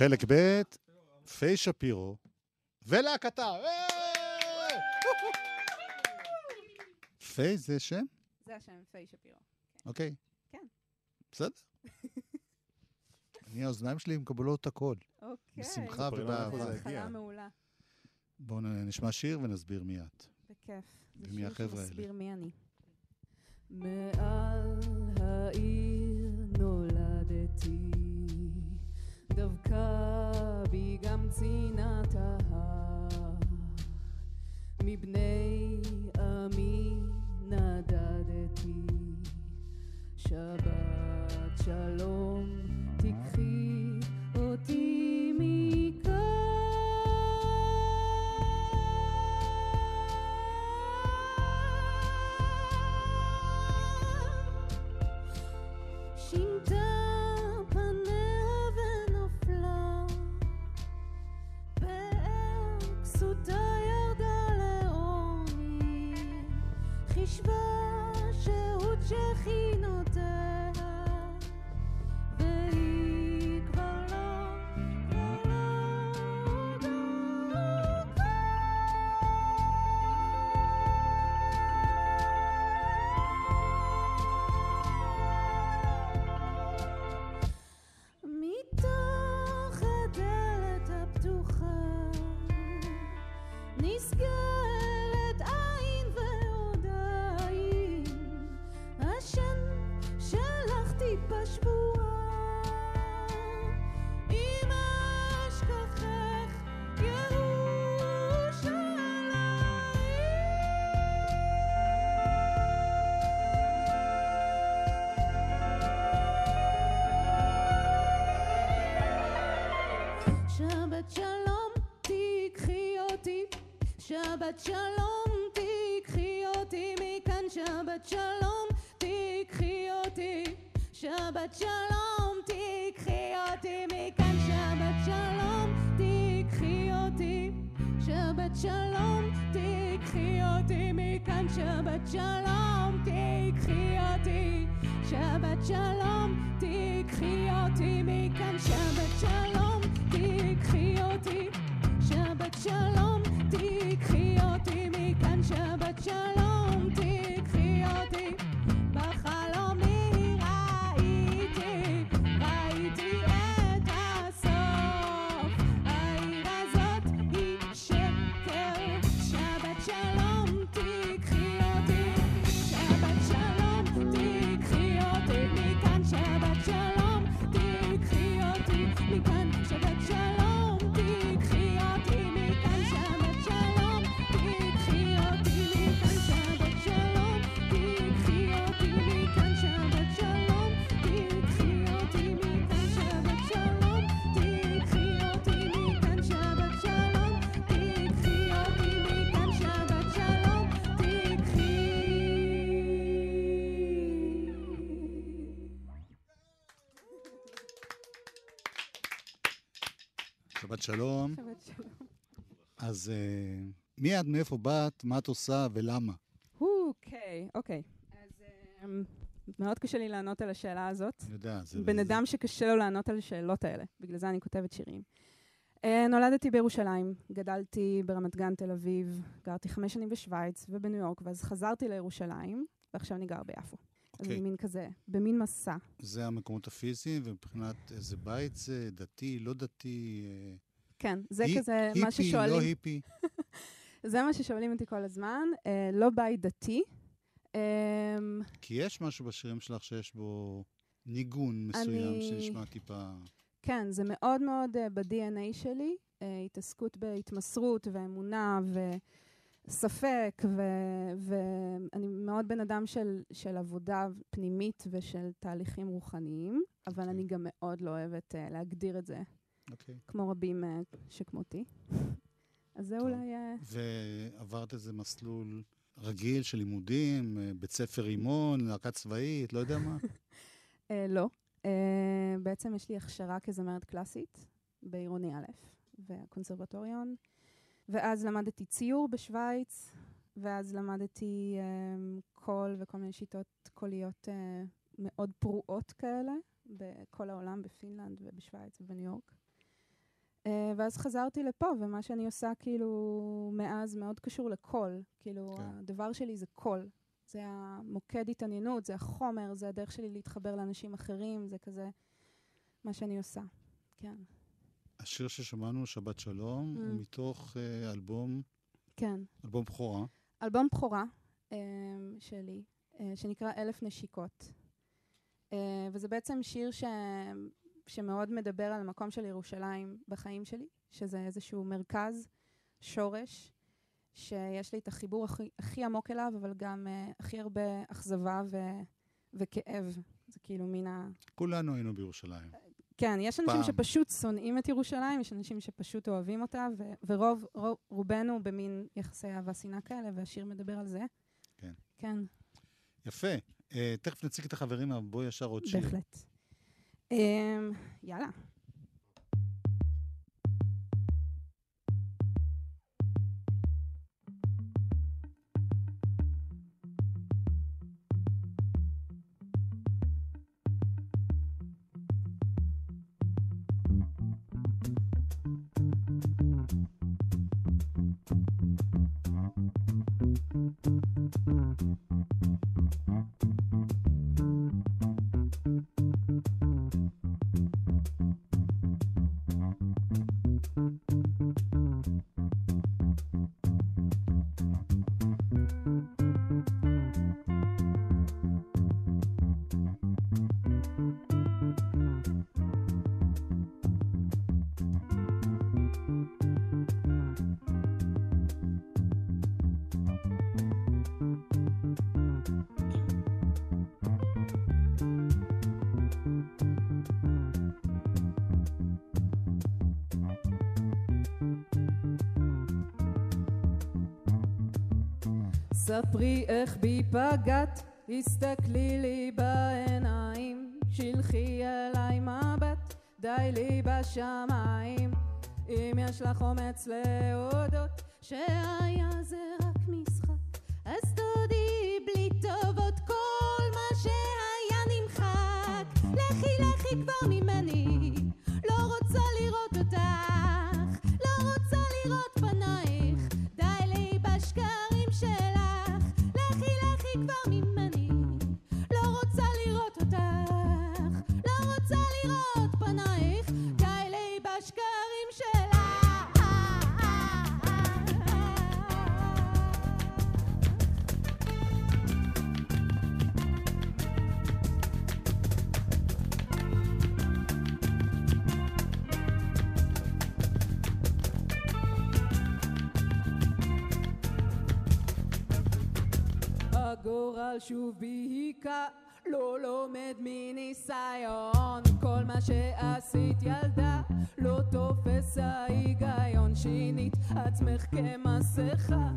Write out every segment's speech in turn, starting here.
חלק ב', פיי שפירו ולהקתה. פיי זה שם? זה השם, פיי שפירו. אוקיי. כן. בסדר. אני, האוזניים שלי מקבלות הכל. אוקיי. בשמחה ובאהבה. בואו נשמע שיר ונסביר מי את. בכיף. ומי החבר'ה האלה? שמסביר מי אני. מעל העיר נולדתי, דבקה בי גם צנעת ההר. מבני עמי נדדתי, שבת שלום תיקחי שבת שלום תיקחי אותי, שבת שלום תיקחי אותי מכאן, שבת שלום שבת שלום תיקחי אותי מכאן, שבת שלום תיקחי אותי, שבת שלום תיקחי אותי מכאן, שבת שלום תיקחי אותי, שבת שלום תיקחי אותי מכאן, שבת שבת שלום. שבת שלום. אז אה, מי את, מאיפה באת, מה את עושה ולמה? אוקיי, אוקיי. אז אמ, מאוד קשה לי לענות על השאלה הזאת. אני יודע, זה... בן אדם שקשה לו לענות על השאלות האלה, בגלל זה אני כותבת שירים. אה, נולדתי בירושלים, גדלתי ברמת גן, תל אביב, גרתי חמש שנים בשוויץ ובניו יורק, ואז חזרתי לירושלים, ועכשיו אני גר ביפו. אז אוקיי. אני מין כזה, במין מסע. זה המקומות הפיזיים, ומבחינת איזה בית זה, דתי, לא דתי, אה, כן, זה הי- כזה מה היפי, ששואלים. לא היפי. זה מה ששואלים אותי כל הזמן. אה, לא בית דתי. אמ, כי יש משהו בשירים שלך שיש בו ניגון מסוים אני- שנשמע טיפה... כן, זה מאוד מאוד uh, ב-DNA שלי, uh, התעסקות בהתמסרות ואמונה וספק, ו- ואני מאוד בן אדם של, של עבודה פנימית ושל תהליכים רוחניים, אבל אוקיי. אני גם מאוד לא אוהבת uh, להגדיר את זה, אוקיי. כמו רבים uh, שכמותי. אז זה טוב. אולי... Uh, ועברת איזה מסלול רגיל של לימודים, בית ספר רימון, להקה צבאית, לא יודע מה. uh, לא. Uh, בעצם יש לי הכשרה כזמרת קלאסית בעירוני א' והקונסרבטוריון, ואז למדתי ציור בשוויץ, ואז למדתי um, קול וכל מיני שיטות קוליות uh, מאוד פרועות כאלה, בכל העולם, בפינלנד ובשוויץ ובניו יורק. אה, ואז חזרתי לפה, ומה שאני עושה כאילו מאז מאוד קשור לקול. כאילו, כן. הדבר שלי זה קול. זה המוקד התעניינות, זה החומר, זה הדרך שלי להתחבר לאנשים אחרים, זה כזה מה שאני עושה. כן. השיר ששמענו, שבת שלום, ממ. הוא מתוך אה, אלבום, כן. אלבום בכורה. אלבום בכורה אה, שלי, אה, שנקרא אלף נשיקות. אה, וזה בעצם שיר ש... שמאוד מדבר על המקום של ירושלים בחיים שלי, שזה איזשהו מרכז, שורש, שיש לי את החיבור הכי, הכי עמוק אליו, אבל גם אה, הכי הרבה אכזבה ו... וכאב. זה כאילו מין ה... כולנו היינו בירושלים. כן, יש אנשים פעם. שפשוט שונאים את ירושלים, יש אנשים שפשוט אוהבים אותה, ו- ורוב, רוב, רובנו במין יחסי אהבה שנאה כאלה, והשיר מדבר על זה. כן. כן, יפה. אה, תכף נציג את החברים, אבל בואי ישר עוד שיר. בהחלט. Um, יאללה. ספרי איך בי פגעת, הסתכלי לי בעיניים, שלחי אליי מבט, די לי בשמיים. אם יש לך אומץ להודות שהיה זה הגורל שוב בי היכה, לא לומד מניסיון. כל מה שעשית ילדה, לא תופס ההיגיון. שינית עצמך כמסכה,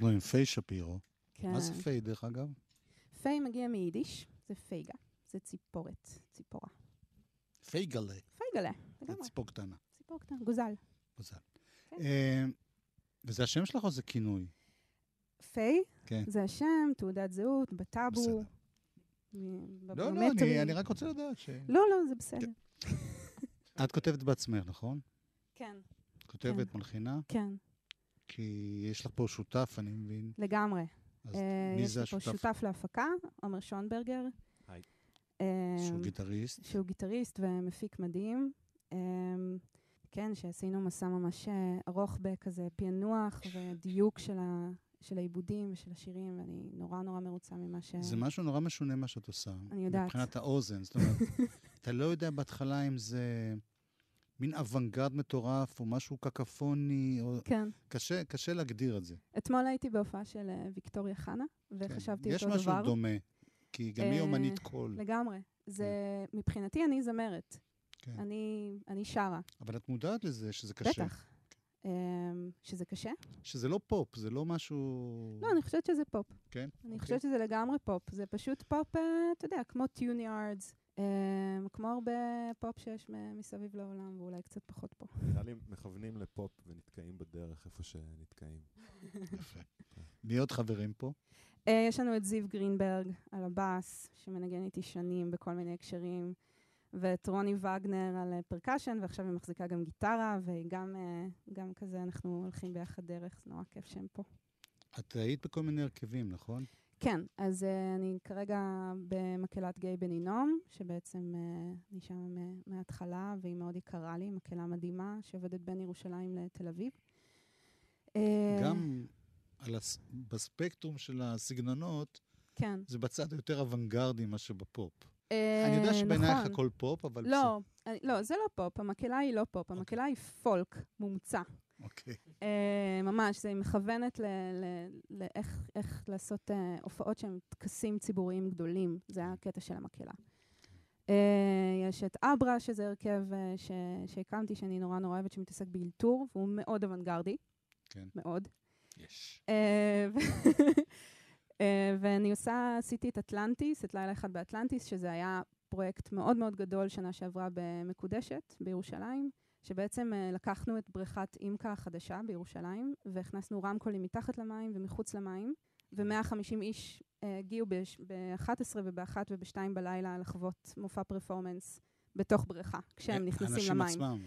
אנחנו עם פיי שפירו. כן. מה זה פיי, דרך אגב? פיי מגיע מיידיש, זה פייגה, זה ציפורת, ציפורה. פייגלה. פייגלה, זה לגמרי, ציפור קטנה. ציפור קטנה, גוזל. מזל. כן. אה, וזה השם שלך או זה כינוי? פיי, כן. זה השם, תעודת זהות, בטאבו, בסדר. לא, לא, אני- רק רוצה לדעת ש... לא, לא, זה בסדר. את כותבת בעצמך, נכון? כן, כותבת, מלחינה? כן, כי יש לך פה שותף, אני מבין. לגמרי. אז אה, מי יש זה לי פה השותף? שותף להפקה, עומר שונברגר. היי. אה, שהוא גיטריסט. שהוא גיטריסט ומפיק מדהים. אה, כן, שעשינו מסע ממש ארוך בכזה פענוח ודיוק של, ה, של העיבודים ושל השירים, ואני נורא נורא מרוצה ממה ש... זה משהו נורא משונה מה שאת עושה. אני יודעת. מבחינת האוזן. זאת אומרת, אתה לא יודע בהתחלה אם זה מין אוונגרד מטורף, או משהו קקפוני, או... כן. קשה, קשה להגדיר את זה. אתמול הייתי בהופעה של אה, ויקטוריה חנה, וחשבתי כן. יש אותו משהו דבר. דומה, כי גם היא אה, אומנית קול. לגמרי. זה, מבחינתי אני זמרת. כן. אני, אני שרה. אבל את מודעת לזה שזה קשה. בטח. אה, שזה קשה? שזה לא פופ, זה לא משהו... לא, אני חושבת שזה פופ. כן? אני אוקיי. חושבת שזה לגמרי פופ. זה פשוט פופ, אה, אתה יודע, כמו tUnE-yArDs, כמו הרבה פופ שיש מסביב לעולם, ואולי קצת פחות פה. נראה לי מכוונים לפופ ונתקעים בדרך איפה שנתקעים. יפה. מי עוד חברים פה? אה, יש לנו את זיו גרינברג על הבאס, שמנגן איתי שנים בכל מיני הקשרים, ואת רוני וגנר על אה, percussion, ועכשיו היא מחזיקה גם גיטרה, וגם אה, גם כזה אנחנו הולכים ביחד דרך, זה נורא כיף שהם פה. את היית בכל מיני הרכבים, נכון? כן, אז אה, אני כרגע במקהלת גיא בן הינום, שבעצם אה, אני שם מ- מההתחלה, והיא מאוד יקרה לי, מקהלה מדהימה, שעובדת בין ירושלים לתל אביב. גם על הס... בספקטרום של הסגנונות, כן. זה בצד היותר אוונגרדי מאשר בפופ. אני יודע שבעינייך נכון. הכל פופ, אבל... לא, אני, לא, זה לא פופ, המקהלה היא לא פופ, המקהלה היא פולק מומצא. אוקיי. אה, ממש, זה מכוונת ל- ל- לאיך איך לעשות אה, הופעות שהן טקסים ציבוריים גדולים, זה הקטע של המקהלה. אה, יש את אברה, שזה הרכב ש- שהקמתי, שאני נורא נורא אוהבת, שמתעסק באלתור, והוא מאוד אוונגרדי, כן. מאוד. יש. ואני עושה, עשיתי את אטלנטיס, את לילה אחד באטלנטיס, שזה היה פרויקט מאוד מאוד גדול שנה שעברה במקודשת, בירושלים, שבעצם אה, לקחנו את בריכת אימקה החדשה בירושלים, והכנסנו רמקולים מתחת למים ומחוץ למים, ו-150 איש אה, הגיעו ב-11 וב-1 וב-2 בלילה לחוות מופע פרפורמנס בתוך בריכה, כשהם נכנסים האנשים למים. עצמם.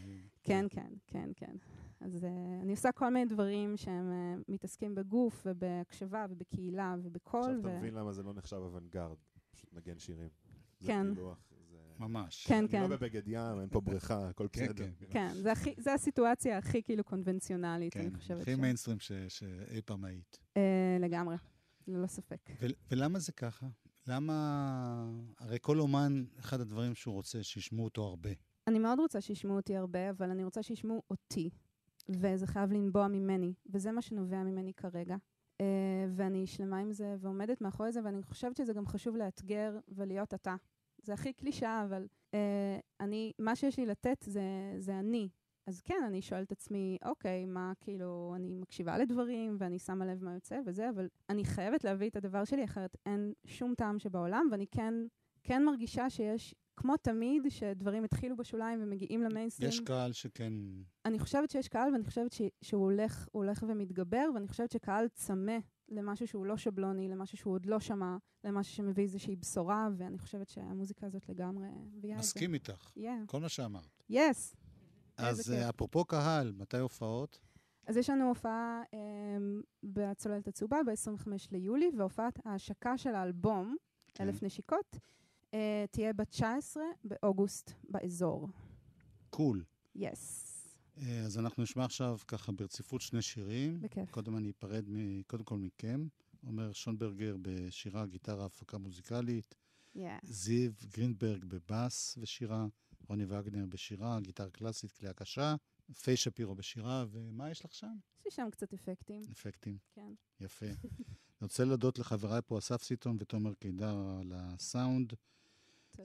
כן, כן, כן, כן. אז uh, אני עושה כל מיני דברים שהם uh, מתעסקים בגוף ובהקשבה ובקהילה ובקול. עכשיו אתה ו... מבין למה זה לא נחשב אוונגרד, פשוט נגן שירים. זה כן. כאילו, אח- זה... ממש. כן, אני כן. לא בבגד ים, אין פה בריכה, הכל כן, בסדר. כן. כן, זה, הסיטואציה הכי כאילו קונבנציונלית, כן, אני חושבת. הכי ש- מיינסטרים ש- שאי פעם היית. אה, לגמרי, ללא ספק. ו- ולמה זה ככה? למה... הרי כל אומן, אחד הדברים שהוא רוצה, שישמעו אותו הרבה. אני מאוד רוצה שישמעו אותי הרבה, אבל אני רוצה שישמעו אותי, וזה חייב לנבוע ממני, וזה מה שנובע ממני כרגע. Uh, ואני שלמה עם זה ועומדת מאחורי זה, ואני חושבת שזה גם חשוב לאתגר ולהיות אתה. זה הכי קלישאה, אבל uh, אני, מה שיש לי לתת זה, זה אני. אז כן, אני שואלת את עצמי, אוקיי, מה כאילו, אני מקשיבה לדברים ואני שמה לב מה יוצא וזה, אבל אני חייבת להביא את הדבר שלי, אחרת אין שום טעם שבעולם, ואני כן, כן מרגישה שיש, כמו תמיד, שדברים התחילו בשוליים ומגיעים למיינסטרים. יש קהל שכן... אני חושבת שיש קהל, ואני חושבת ש, שהוא הולך, הולך ומתגבר, ואני חושבת שקהל צמא למשהו שהוא לא שבלוני, למשהו שהוא עוד לא שמע, למשהו שמביא איזושהי בשורה, ואני חושבת שהמוזיקה הזאת לגמרי מביאה את זה. מסכים איתך. Yeah. כל מה שאמרת. Yes. אז. אה, אפרופו קהל, מתי הופעות? אז יש לנו הופעה um, בצוללת הצהובה ב-25 ליולי, והופעת ההשקה של האלבום, כן. אלף נשיקות, uh, תהיה ב-19 באוגוסט באזור. קול. יס. אה, אז אנחנו נשמע עכשיו ככה ברציפות שני שירים. בכיף. קודם אני אפרד מ- קודם כל מכם. עומר שונברגר בשירה, גיטרה, הפקה מוזיקלית. Yeah. זיו גרינברג בבאס ושירה. רוני וגנר בשירה, גיטרה קלאסית, כלי הקשה. פיי שפירו בשירה, ומה יש לך שם? יש לי שם קצת אפקטים, אפקטים. כן. יפה. אני רוצה להודות לחבריי פה, אסף סיטון ותומר קידר על הסאונד.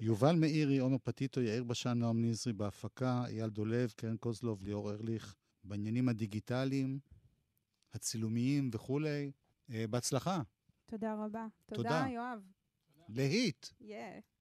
יובל מאירי, עומר פטיטו, יאיר בשן, נועם נזרי בהפקה, אייל דולב, קרן קוזלוב, ליאור ארליך בעניינים הדיגיטליים, הצילומיים וכולי. אה, בהצלחה. תודה רבה. תודה. תודה, יואב. להיט. Yeah.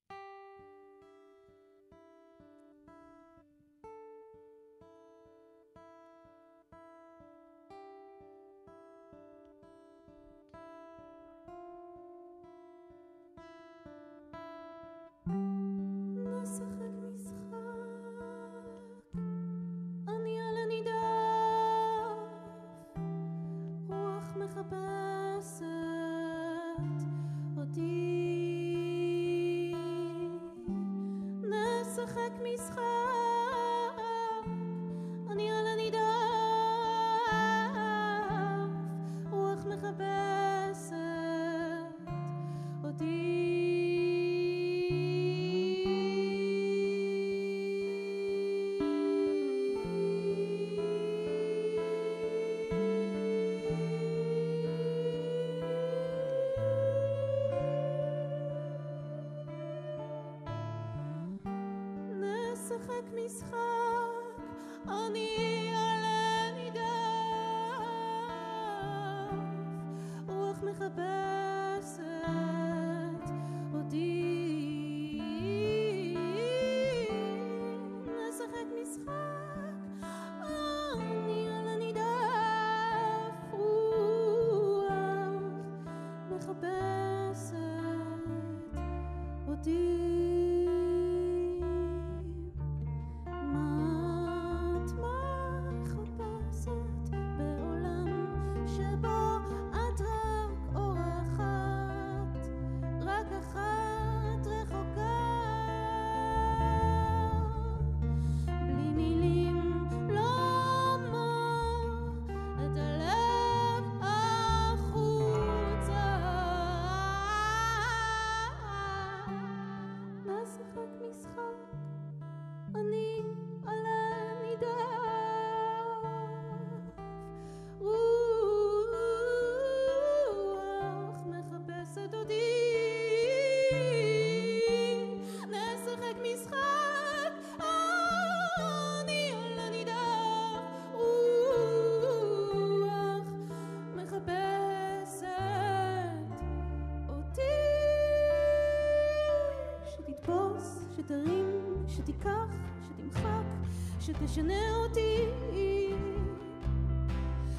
שתשנה אותי.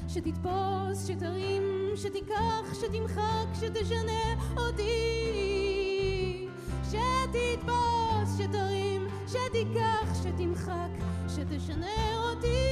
שתתפוס, שתרים, שתיקח, שתמחק, שתשנה אותי. שתתפוס, שתרים, שתיקח, שתמחק, שתשנה אותי.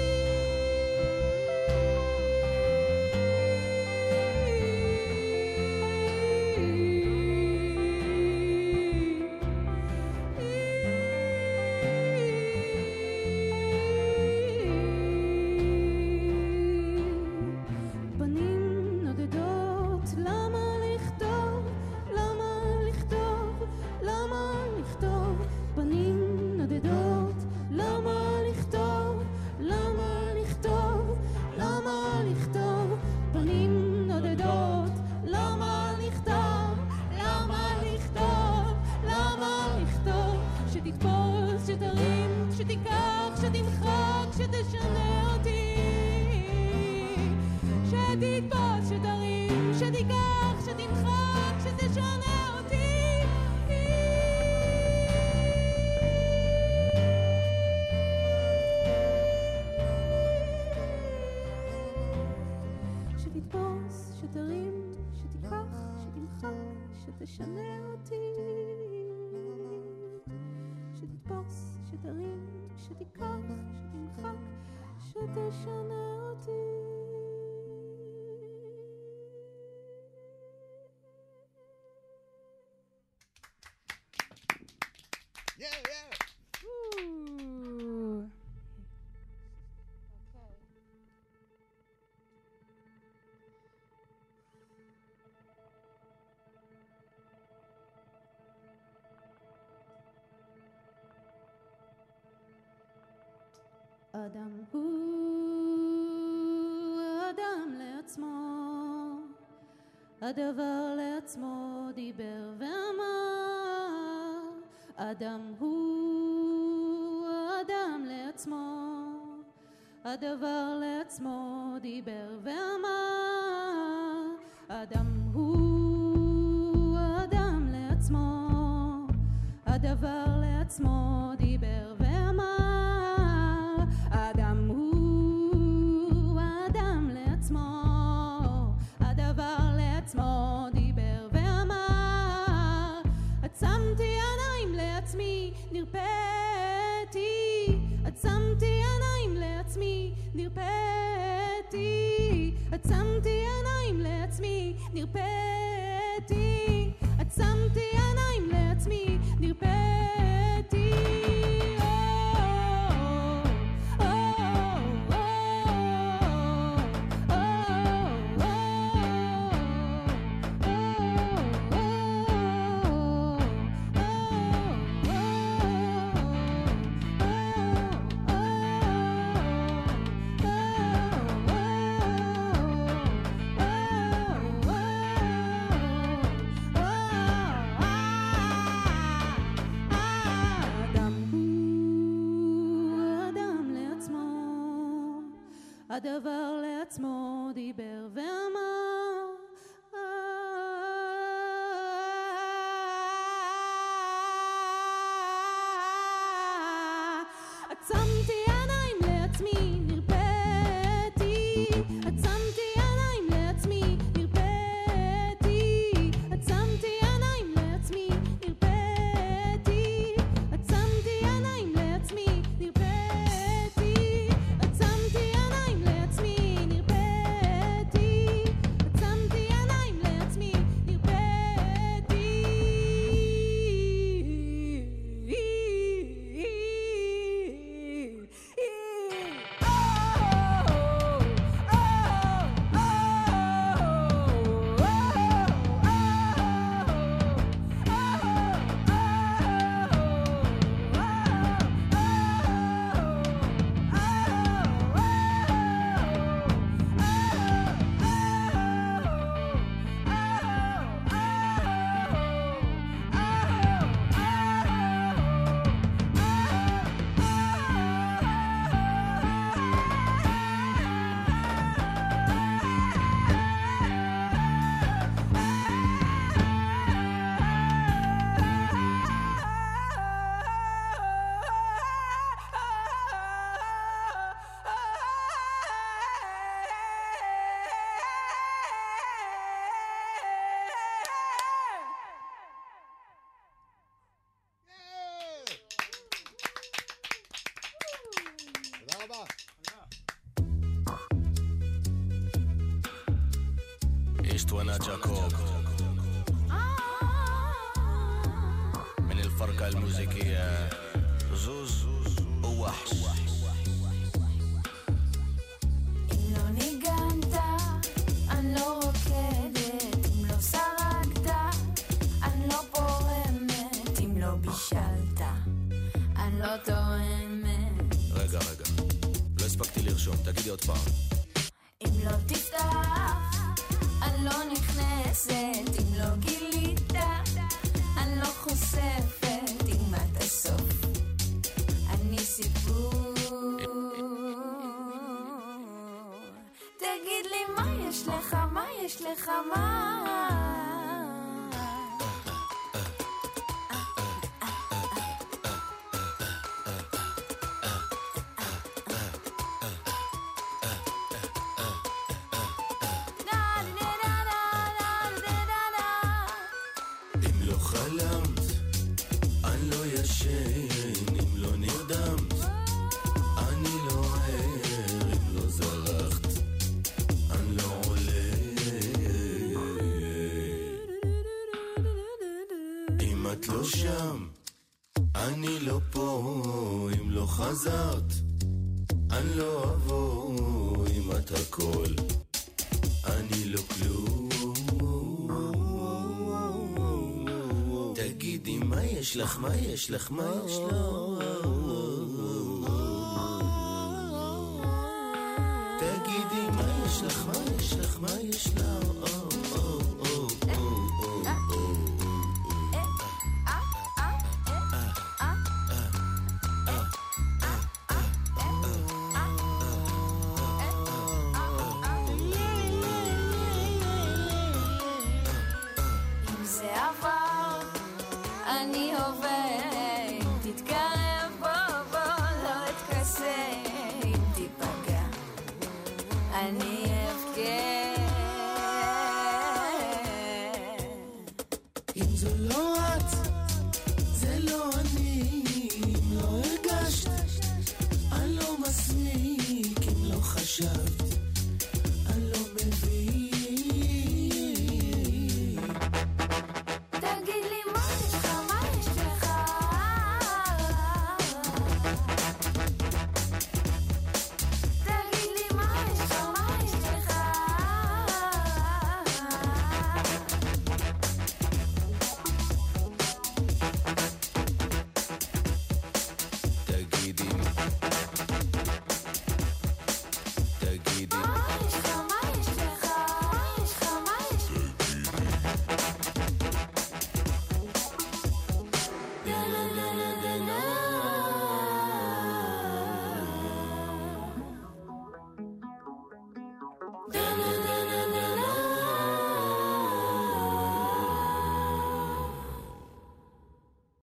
שתשנה אותי. שתתפוס, שתרים, שתיקח, שתמחק, שתשנה אותי. Ooh. אדם הוא אדם לעצמו, הדבר לעצמו דיבר ואמר, אדם הוא אדם לעצמו, הדבר לעצמו דיבר ואמר, אדם הוא אדם לעצמו, הדבר לעצמו דיבר עצמתי עיניים לעצמי, נרפא of a عشتوانا جاكوب من الفرقة الموسيقية زوز ووحش בישלת, אני לא תואמת. רגע, רגע, לא הספקתי לרשום, תגידי עוד פעם. לך? מה יש לך? מה יש לו? תגידי מה יש לך? מה יש לך? מה יש לך?